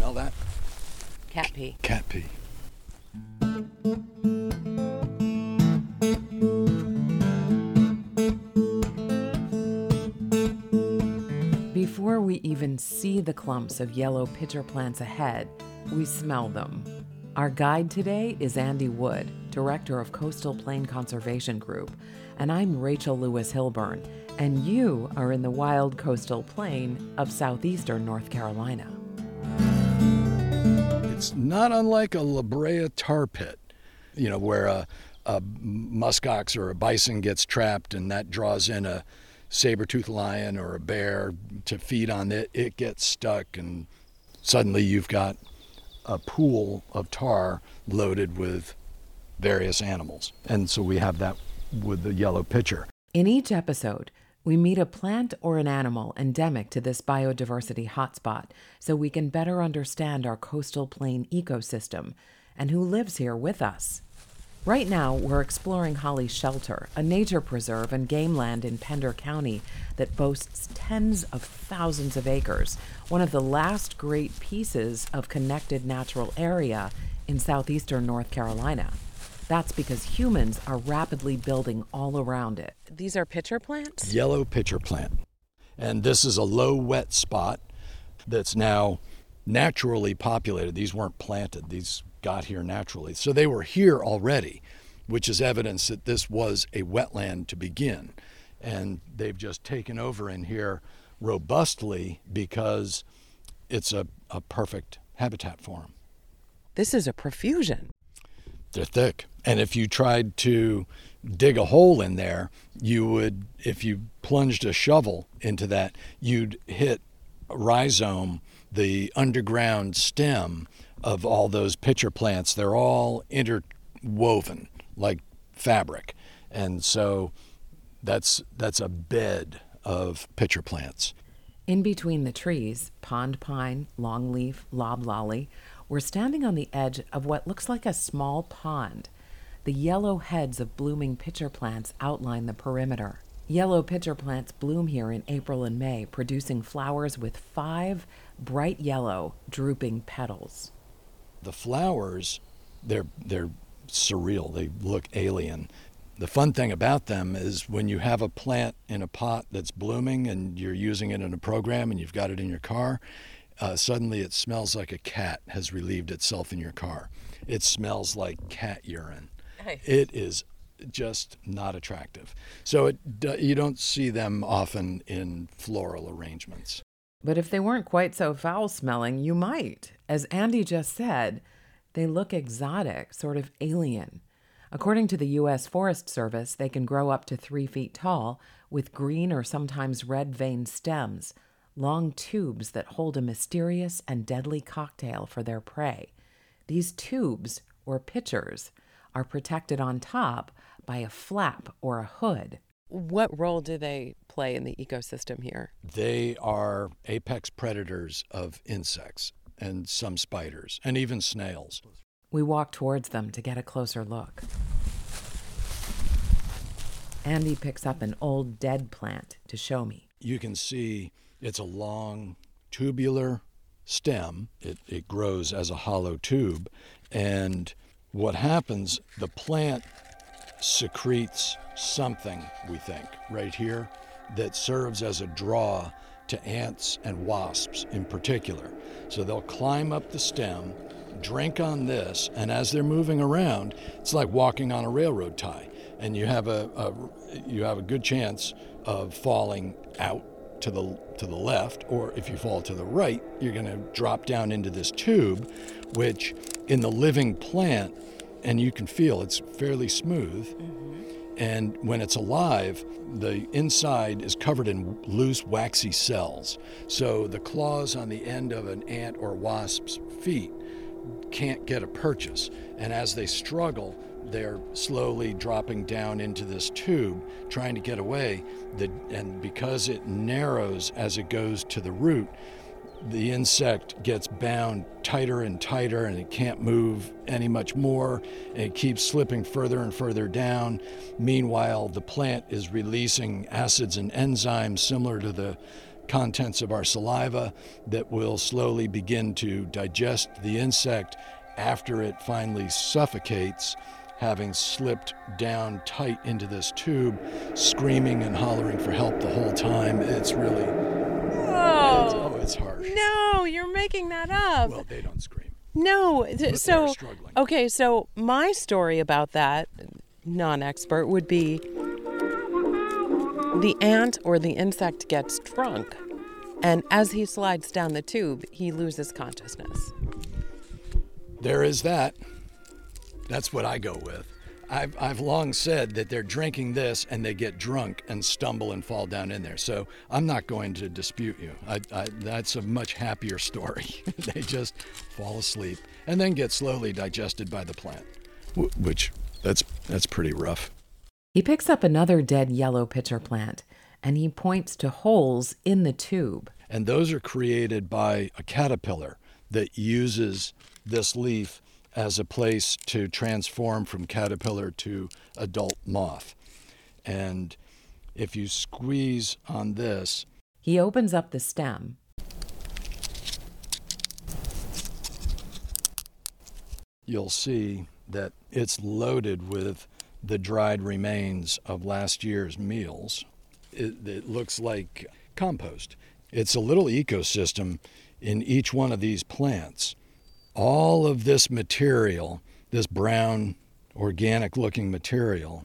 Smell that? Cat pee. Cat pee. Before we even see the clumps of yellow pitcher plants ahead, we smell them. Our guide today is Andy Wood, Director of Coastal Plain Conservation Group, and I'm Rachel Lewis Hilburn, and you are in the wild coastal plain of southeastern North Carolina. It's not unlike a La Brea tar pit, you know, where a, a muskox or a bison gets trapped and that draws in a saber-toothed lion or a bear to feed on it. It gets stuck and suddenly you've got a pool of tar loaded with various animals. And so we have that with the yellow pitcher. In each episode, we meet a plant or an animal endemic to this biodiversity hotspot so we can better understand our coastal plain ecosystem and who lives here with us. Right now, we're exploring Holly Shelter, a nature preserve and game land in Pender County that boasts tens of thousands of acres, one of the last great pieces of connected natural area in southeastern North Carolina. That's because humans are rapidly building all around it. These are pitcher plants? Yellow pitcher plant. And this is a low wet spot that's now naturally populated. These weren't planted, these got here naturally. So they were here already, which is evidence that this was a wetland to begin. And they've just taken over in here robustly because it's a, a perfect habitat for them. This is a profusion. They're thick. And if you tried to dig a hole in there, you would, if you plunged a shovel into that, you'd hit rhizome, the underground stem of all those pitcher plants. They're all interwoven like fabric. And so that's that's a bed of pitcher plants. In between the trees, pond pine, longleaf, loblolly, we're standing on the edge of what looks like a small pond. The yellow heads of blooming pitcher plants outline the perimeter. Yellow pitcher plants bloom here in April and May, producing flowers with five bright yellow, drooping petals. The flowers, they're they're surreal. They look alien. The fun thing about them is when you have a plant in a pot that's blooming and you're using it in a program and you've got it in your car, uh, suddenly it smells like a cat has relieved itself in your car. It smells like cat urine. Nice. It is just not attractive. So it, you don't see them often in floral arrangements. But if they weren't quite so foul smelling, you might. As Andy just said, they look exotic, sort of alien. According to the U.S. Forest Service, they can grow up to three feet tall with green or sometimes red veined stems, long tubes that hold a mysterious and deadly cocktail for their prey. These tubes, or pitchers, are protected on top by a flap or a hood. What role do they play in the ecosystem here? They are apex predators of insects and some spiders and even snails. We walk towards them to get a closer look. Andy picks up an old dead plant to show me. You can see it's a long tubular stem. It, it grows as a hollow tube. And what happens, the plant secretes something, we think, right here, that serves as a draw to ants and wasps in particular. So they'll climb up the stem, drink on this, and as they're moving around, it's like walking on a railroad tie. And you have a, a you have a good chance of falling out to the to the left, or if you fall to the right, you're going to drop down into this tube, which in the living plant, and you can feel it's fairly smooth. Mm-hmm. And when it's alive, the inside is covered in loose, waxy cells. So the claws on the end of an ant or wasp's feet can't get a purchase. And as they struggle, they're slowly dropping down into this tube, trying to get away. The, and because it narrows as it goes to the root, the insect gets bound tighter and tighter and it can't move any much more. It keeps slipping further and further down. Meanwhile the plant is releasing acids and enzymes similar to the contents of our saliva that will slowly begin to digest the insect after it finally suffocates, having slipped down tight into this tube, screaming and hollering for help the whole time. It's really, it's, oh, it's harsh. No, you're making that up. Well, they don't scream. no. th- so struggling. okay, so my story about that non-expert would be the ant or the insect gets drunk and as he slides down the tube, he loses consciousness. There is that. That's what I go with. I've, I've long said that they're drinking this and they get drunk and stumble and fall down in there. So I'm not going to dispute you. I, I, that's a much happier story. they just fall asleep and then get slowly digested by the plant, which that's that's pretty rough. He picks up another dead yellow pitcher plant and he points to holes in the tube. And those are created by a caterpillar that uses this leaf as a place to transform from caterpillar to adult moth. And if you squeeze on this, He opens up the stem you'll see that it's loaded with the dried remains of last year's meals. It, it looks like compost. It's a little ecosystem in each one of these plants. All of this material, this brown, organic looking material,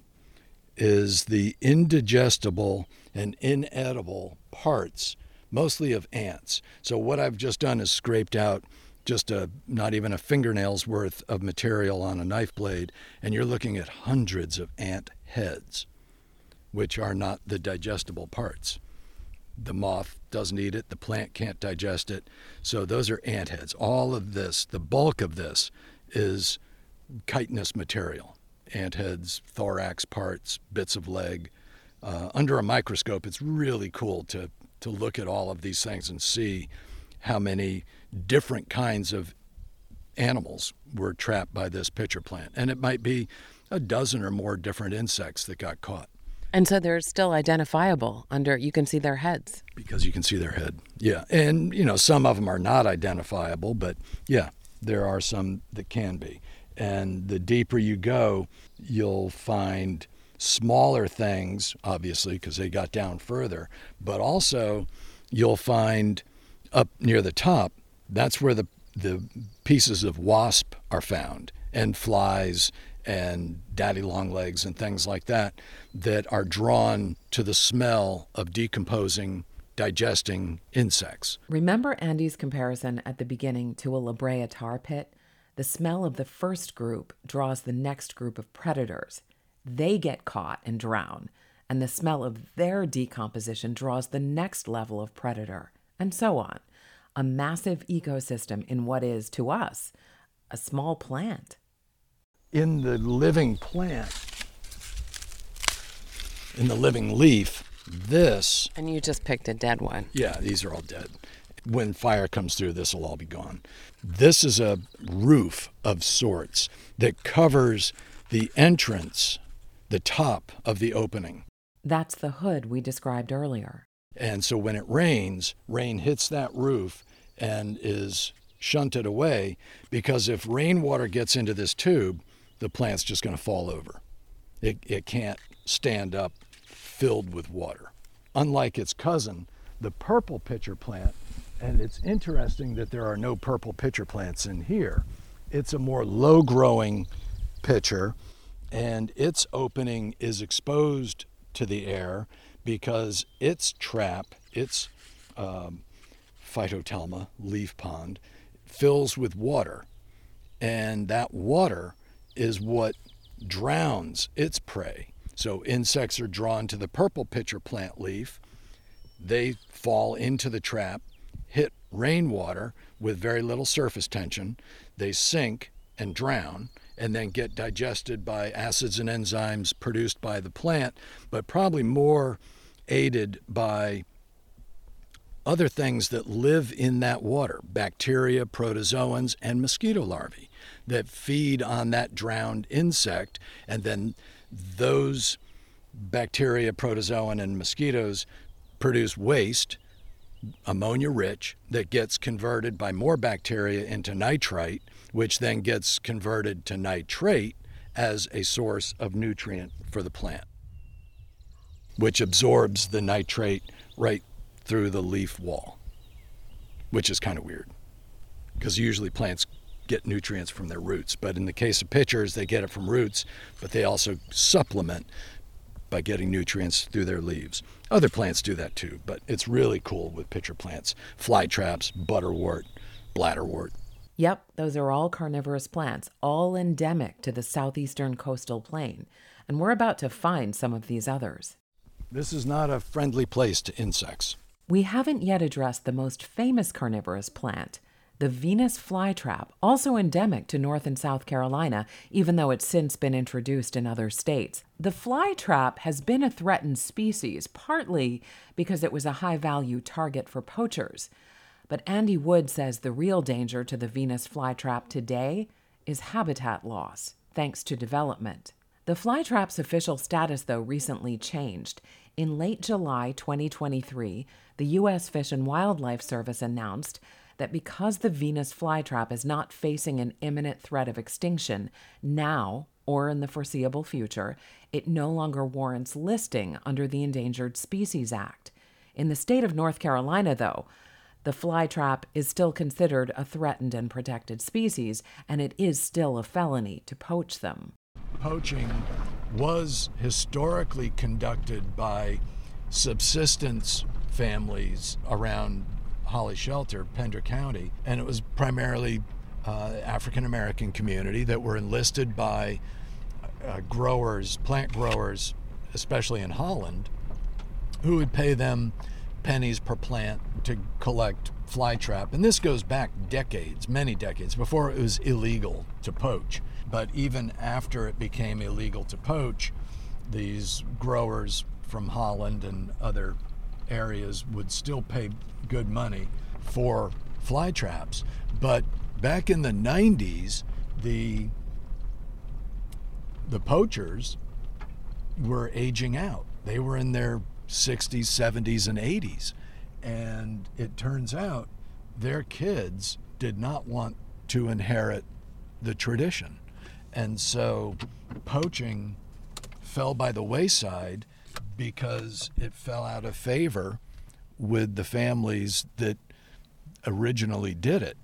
is the indigestible and inedible parts, mostly of ants. So, what I've just done is scraped out just a not even a fingernail's worth of material on a knife blade, and you're looking at hundreds of ant heads, which are not the digestible parts. The moth doesn't eat it, the plant can't digest it. So, those are ant heads. All of this, the bulk of this, is chitinous material ant heads, thorax parts, bits of leg. Uh, under a microscope, it's really cool to, to look at all of these things and see how many different kinds of animals were trapped by this pitcher plant. And it might be a dozen or more different insects that got caught And so they're still identifiable under you can see their heads. because you can see their head. Yeah. And, you know, some of them are not identifiable, but yeah, there are some that can be. And the deeper you go, you'll find smaller things, obviously, because they got down further, but also you'll find up near the top, that's where the, the pieces of wasp are found, and flies and daddy long legs and things like that, that are drawn to the smell of decomposing, digesting insects. Remember Andy's comparison at the beginning to a La Brea tar pit? The smell of the first group draws the next group of predators. They get caught and drown, and the smell of their decomposition draws the next level of predator, and so on. A massive ecosystem in what is, to us, a small plant. In the living plant, in the living leaf, this, And you just picked a dead one. yeah, these are all dead. When fire comes through, this will all be gone. This is a roof of sorts that covers the entrance, the top of the opening. That's the hood we described earlier. And so when it rains, rain hits that roof and is shunted away because if rainwater gets into this tube, the plant's just going to fall over. It, it can't stand up filled with water. Unlike its cousin, the purple pitcher plant, and it's interesting that there are no purple pitcher plants in here. It's a more low growing pitcher, and its opening is exposed to the air because its trap, its um, phytotelma leaf pond, fills with water. And that water is what drowns its prey. So insects are drawn to the purple pitcher plant leaf. They fall into the trap, hit rainwater with very little surface tension. They sink and drown and then get digested by acids and enzymes produced by the plant, but probably more aided by other things that live in that water bacteria, protozoans, and mosquito larvae that feed on that drowned insect. And then those bacteria, protozoan, and mosquitoes produce waste, ammonia rich that gets converted by more bacteria into nitrite, which then gets converted to nitrate as a source of nutrient for the plant, which absorbs the nitrate right through the leaf wall, which is kind of weird because usually plants get nutrients from their roots. But in the case of pitchers, they get it from roots, but they also supplement by getting nutrients through their leaves. Other plants do that too, but it's really cool with pitcher plants. Fly traps, butterwort, bladderwort. Yep, those are all carnivorous plants, all endemic to the southeastern coastal plain. And we're about to find some of these others. This is not a friendly place to insects. We haven't yet addressed the most famous carnivorous plant, the Venus flytrap, also endemic to North and South Carolina, even though it's since been introduced in other states. The flytrap has been a threatened species, partly because it was a high value target for poachers. But Andy Wood says the real danger to the Venus flytrap today is habitat loss, thanks to development. The flytrap's official status, though, recently changed. In late July 2023, the U.S. Fish and Wildlife Service announced that because the Venus flytrap is not facing an imminent threat of extinction now or in the foreseeable future, it no longer warrants listing under the Endangered Species Act. In the state of North Carolina, though, the flytrap is still considered a threatened and protected species, and it is still a felony to poach them. Poaching was historically conducted by subsistence families around Holly Shelter, Pender County, and it was primarily uh, African American community that were enlisted by uh, growers, plant growers, especially in Holland, who would pay them pennies per plant to collect fly trap. And this goes back decades, many decades, before it was illegal to poach. But even after it became illegal to poach, these growers from Holland and other areas would still pay good money for fly traps. But back in the 90s, the the poachers were aging out. They were in their 60s, 70s, and 80s. And it turns out their kids did not want to inherit the tradition. And so poaching fell by the wayside because it fell out of favor with the families that originally did it.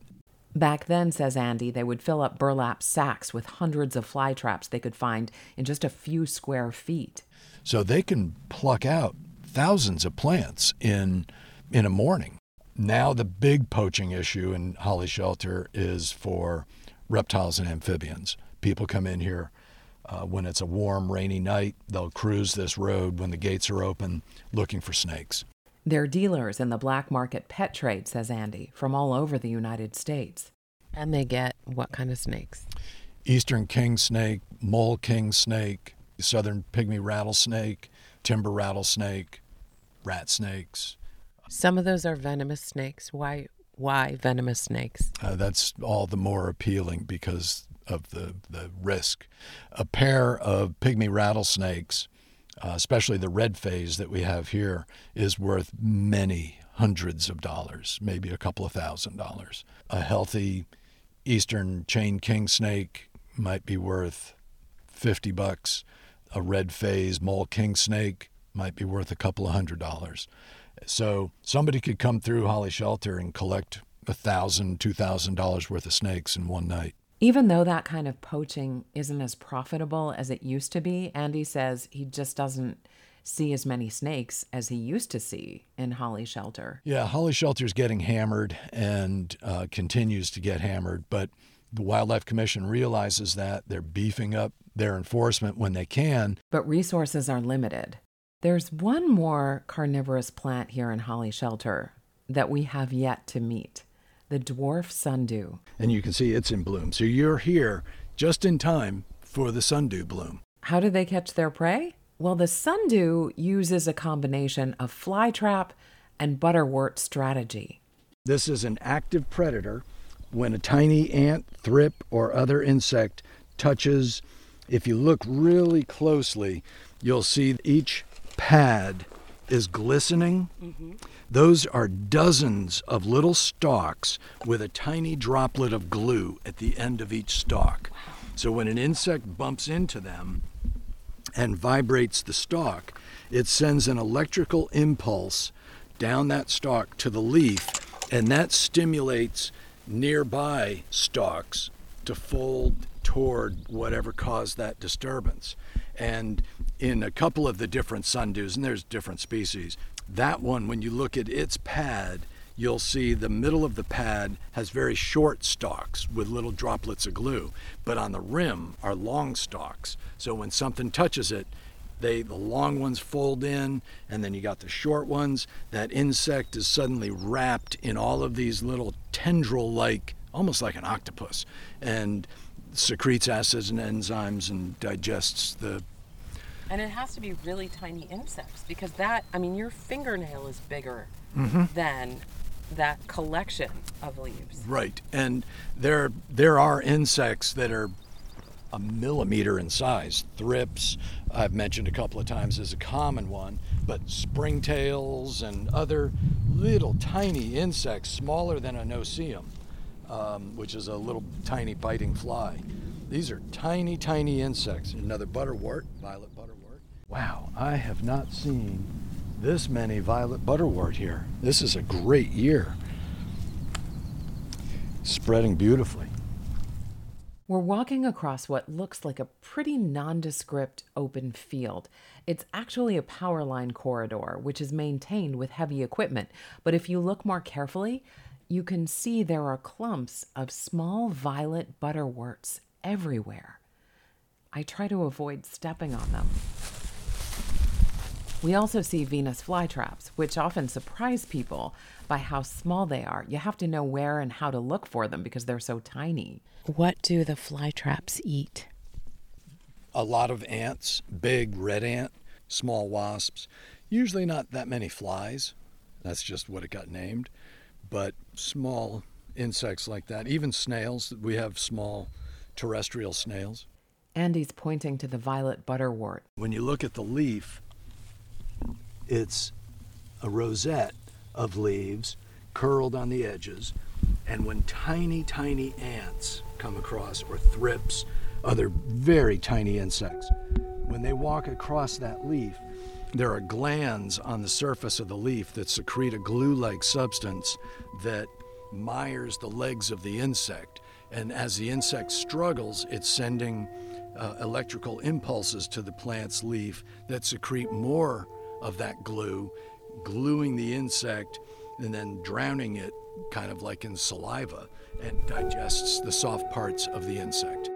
Back then, says Andy, they would fill up burlap sacks with hundreds of fly traps they could find in just a few square feet. So they can pluck out thousands of plants in in a morning. Now the big poaching issue in Holly Shelter is for reptiles and amphibians. People come in here uh, when it's a warm, rainy night. They'll cruise this road when the gates are open looking for snakes. They're dealers in the black market pet trade, says Andy, from all over the United States. And they get what kind of snakes? Eastern king snake, mole king snake, southern pygmy rattlesnake, timber rattlesnake, rat snakes. Some of those are venomous snakes. Why? Why venomous snakes? Uh, that's all the more appealing because of the, the risk. A pair of pygmy rattlesnakes uh, especially the red phase that we have here, is worth many hundreds of dollars, maybe a couple of thousand dollars. A healthy eastern chain king snake might be worth 50 bucks. A red phase mole king snake might be worth a couple of hundred dollars. So somebody could come through Holly Shelter and collect a thousand, two thousand dollars worth of snakes in one night. Even though that kind of poaching isn't as profitable as it used to be, Andy says he just doesn't see as many snakes as he used to see in Holly Shelter. Yeah, Holly Shelter is getting hammered and uh, continues to get hammered, but the Wildlife Commission realizes that they're beefing up their enforcement when they can. But resources are limited. There's one more carnivorous plant here in Holly Shelter that we have yet to meet the dwarf sundew. And you can see it's in bloom. So you're here just in time for the sundew bloom. How do they catch their prey? Well, the sundew uses a combination of fly trap and butterwort strategy. This is an active predator. When a tiny ant, thrip, or other insect touches, if you look really closely, you'll see each pad is glistening, mm-hmm. Those are dozens of little stalks with a tiny droplet of glue at the end of each stalk. So when an insect bumps into them and vibrates the stalk, it sends an electrical impulse down that stalk to the leaf, and that stimulates nearby stalks to fold toward whatever caused that disturbance. And in a couple of the different sundews, and there's different species, that one, when you look at its pad, you'll see the middle of the pad has very short stalks with little droplets of glue, but on the rim are long stalks. So when something touches it, they the long ones fold in and then you got the short ones that insect is suddenly wrapped in all of these little tendril like almost like an octopus and secretes acids and enzymes and digests the And it has to be really tiny insects because that, I mean, your fingernail is bigger than that collection of leaves. right and there there are insects that are a millimeter in size thrips i've mentioned a couple of times is a common one but springtails and other little tiny insects smaller than a no-see-um um, which is a little tiny biting fly. These are tiny, tiny insects. Another butterwort, violet. Wow, I have not seen this many violet butterwort here. This is a great year. Spreading beautifully. We're walking across what looks like a pretty nondescript open field. It's actually a power line corridor, which is maintained with heavy equipment. But if you look more carefully, you can see there are clumps of small violet butterworts everywhere. I try to avoid stepping on them. We also see Venus flytraps, which often surprise people by how small they are. You have to know where and how to look for them because they're so tiny. What do the fly traps eat? A lot of ants, big red ant, small wasps, usually not that many flies. That's just what it got named. But small insects like that, even snails, we have small terrestrial snails. Andy's pointing to the violet butterwort. When you look at the leaf, it's a rosette of leaves curled on the edges. And when tiny, tiny ants come across, or thrips, other very tiny insects, when they walk across that leaf, there are glands on the surface of the leaf that secrete a glue like substance that mires the legs of the insect. And as the insect struggles, it's sending uh, electrical impulses to the plant's leaf that secrete more of that glue, gluing the insect and then drowning it kind of like in saliva and digests the soft parts of the insect.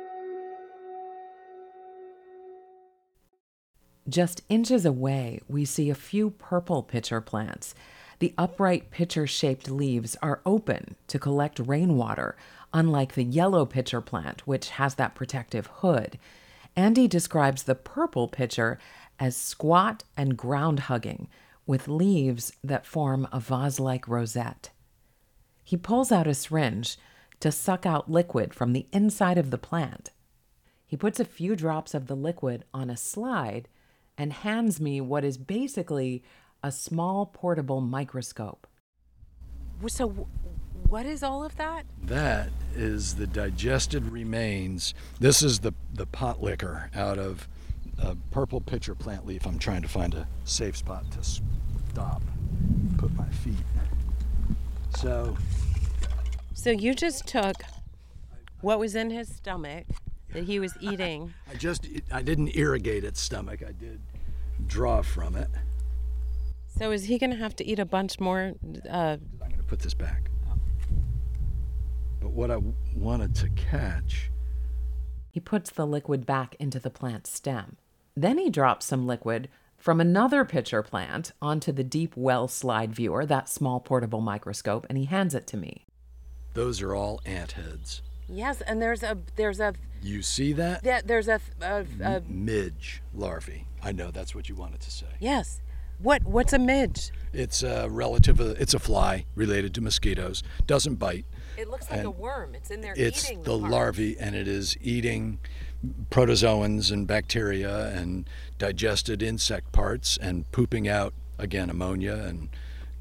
Just inches away, we see a few purple pitcher plants. The upright pitcher shaped leaves are open to collect rainwater, unlike the yellow pitcher plant, which has that protective hood. Andy describes the purple pitcher as squat and ground hugging, with leaves that form a vase like rosette. He pulls out a syringe to suck out liquid from the inside of the plant. He puts a few drops of the liquid on a slide and hands me what is basically a small portable microscope. So, what is all of that? That is the digested remains. This is the, the pot liquor out of a purple pitcher plant leaf. I'm trying to find a safe spot to stop, put my feet. So, So, you just took what was in his stomach that he was eating. I just, I didn't irrigate its stomach. I did draw from it. So, is he going to have to eat a bunch more? Uh, I'm going to put this back. But what I wanted to catch, He puts the liquid back into the plant's stem. Then he drops some liquid from another pitcher plant onto the deep well slide viewer, that small portable microscope, and he hands it to me. those are all ant heads. yes, and there's a there's a You see that? yeah, there's a, a, a Midge larvae. I know that's what you wanted to say. yes. What what's a midge? It's a relative. It's a fly related to mosquitoes. Doesn't bite. It looks like a worm. It's in there It's eating the part. larvae, and it is eating protozoans and bacteria and digested insect parts and pooping out again, ammonia and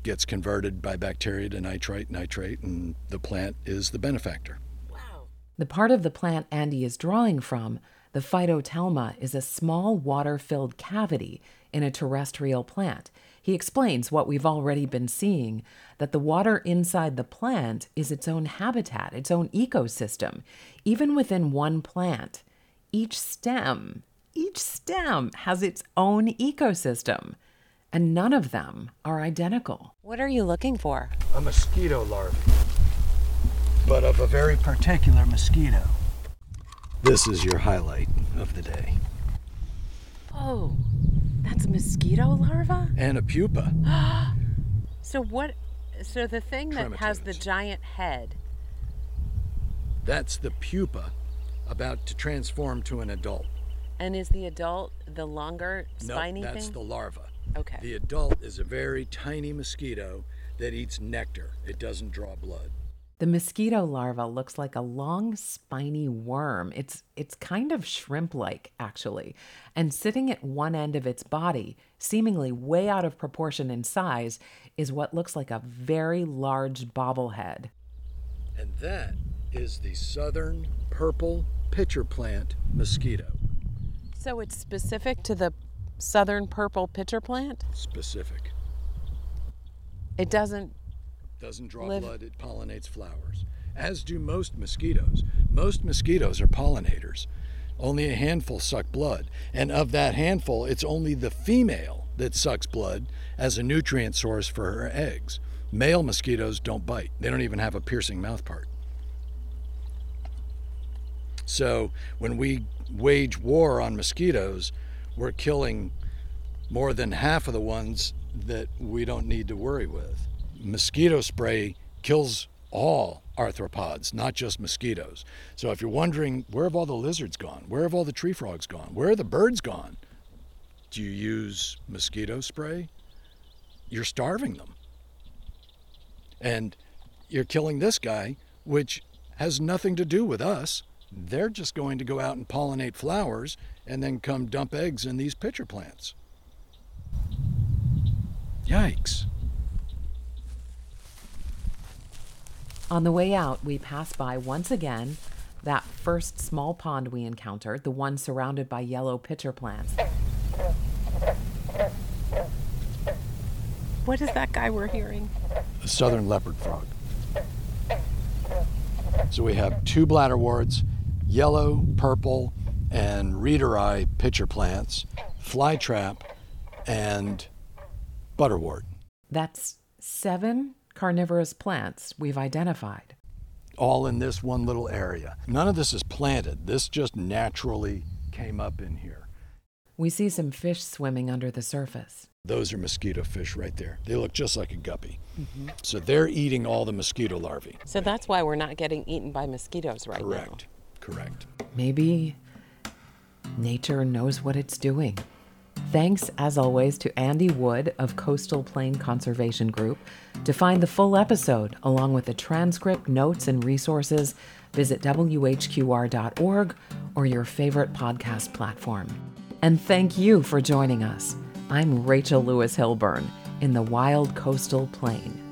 gets converted by bacteria to nitrite, nitrate, and the plant is the benefactor. Wow. The part of the plant Andy is drawing from, the phytotelma, is a small water filled cavity in a terrestrial plant. He explains what we've already been seeing that the water inside the plant is its own habitat, its own ecosystem. Even within one plant, each stem, each stem has its own ecosystem, and none of them are identical. What are you looking for? A mosquito larvae, but of a very particular mosquito. This is your highlight of the day. Oh, that's a mosquito larva? And a pupa. So what so the thing that has the giant head That's the pupa about to transform to an adult. and is the adult the longer No, spiny that's thing? the larva. Okay. The adult is a very tiny mosquito that eats nectar. It doesn't draw blood. The mosquito larva looks like a long spiny worm. It's it's kind of shrimp-like actually. And sitting at one end of its body, seemingly way out of proportion in size, is what looks like a very large bobblehead. And that is the southern purple pitcher plant mosquito. so it's specific to the southern purple pitcher plant? Specific. It doesn't Doesn't draw Live- blood, it pollinates flowers. As do most mosquitoes. Most mosquitoes are pollinators. Only a handful suck blood. And of that handful, it's only the female that sucks blood as a nutrient source for her eggs. Male mosquitoes don't bite, they don't even have a piercing mouth part. So when we wage war on mosquitoes, we're killing more than half of the ones that we don't need to worry with. Mosquito spray kills all arthropods, not just mosquitoes. So if you're wondering, where have all the lizards gone? Where have all the tree frogs gone? Where are the birds gone? Do you use mosquito spray? You're starving them. And you're killing this guy, which has nothing to do with us. They're just going to go out and pollinate flowers and then come dump eggs in these pitcher plants. Yikes. On the way out, we pass by once again that first small pond we encountered, the one surrounded by yellow pitcher plants. What is that guy we're hearing? a southern leopard frog. So we have two bladder bladderworts, yellow, purple, and reader eye pitcher plants, flytrap, and butterwort. That's seven carnivorous plants we've identified. all in this one little area. None of this is planted. This just naturally came up in here. We see some fish swimming under the surface. Those are mosquito fish right there. They look just like a guppy. Mm-hmm. So they're eating all the mosquito larvae. So that's why we're not getting eaten by mosquitoes right now. Correct. Correct. Maybe nature knows what it's doing. Thanks, as always, to Andy Wood of Coastal Plain Conservation Group. To find the full episode, along with the transcript, notes, and resources, visit WHQR.org or your favorite podcast platform. And thank you for joining us. I'm Rachel Lewis Hilburn in the wild coastal plain.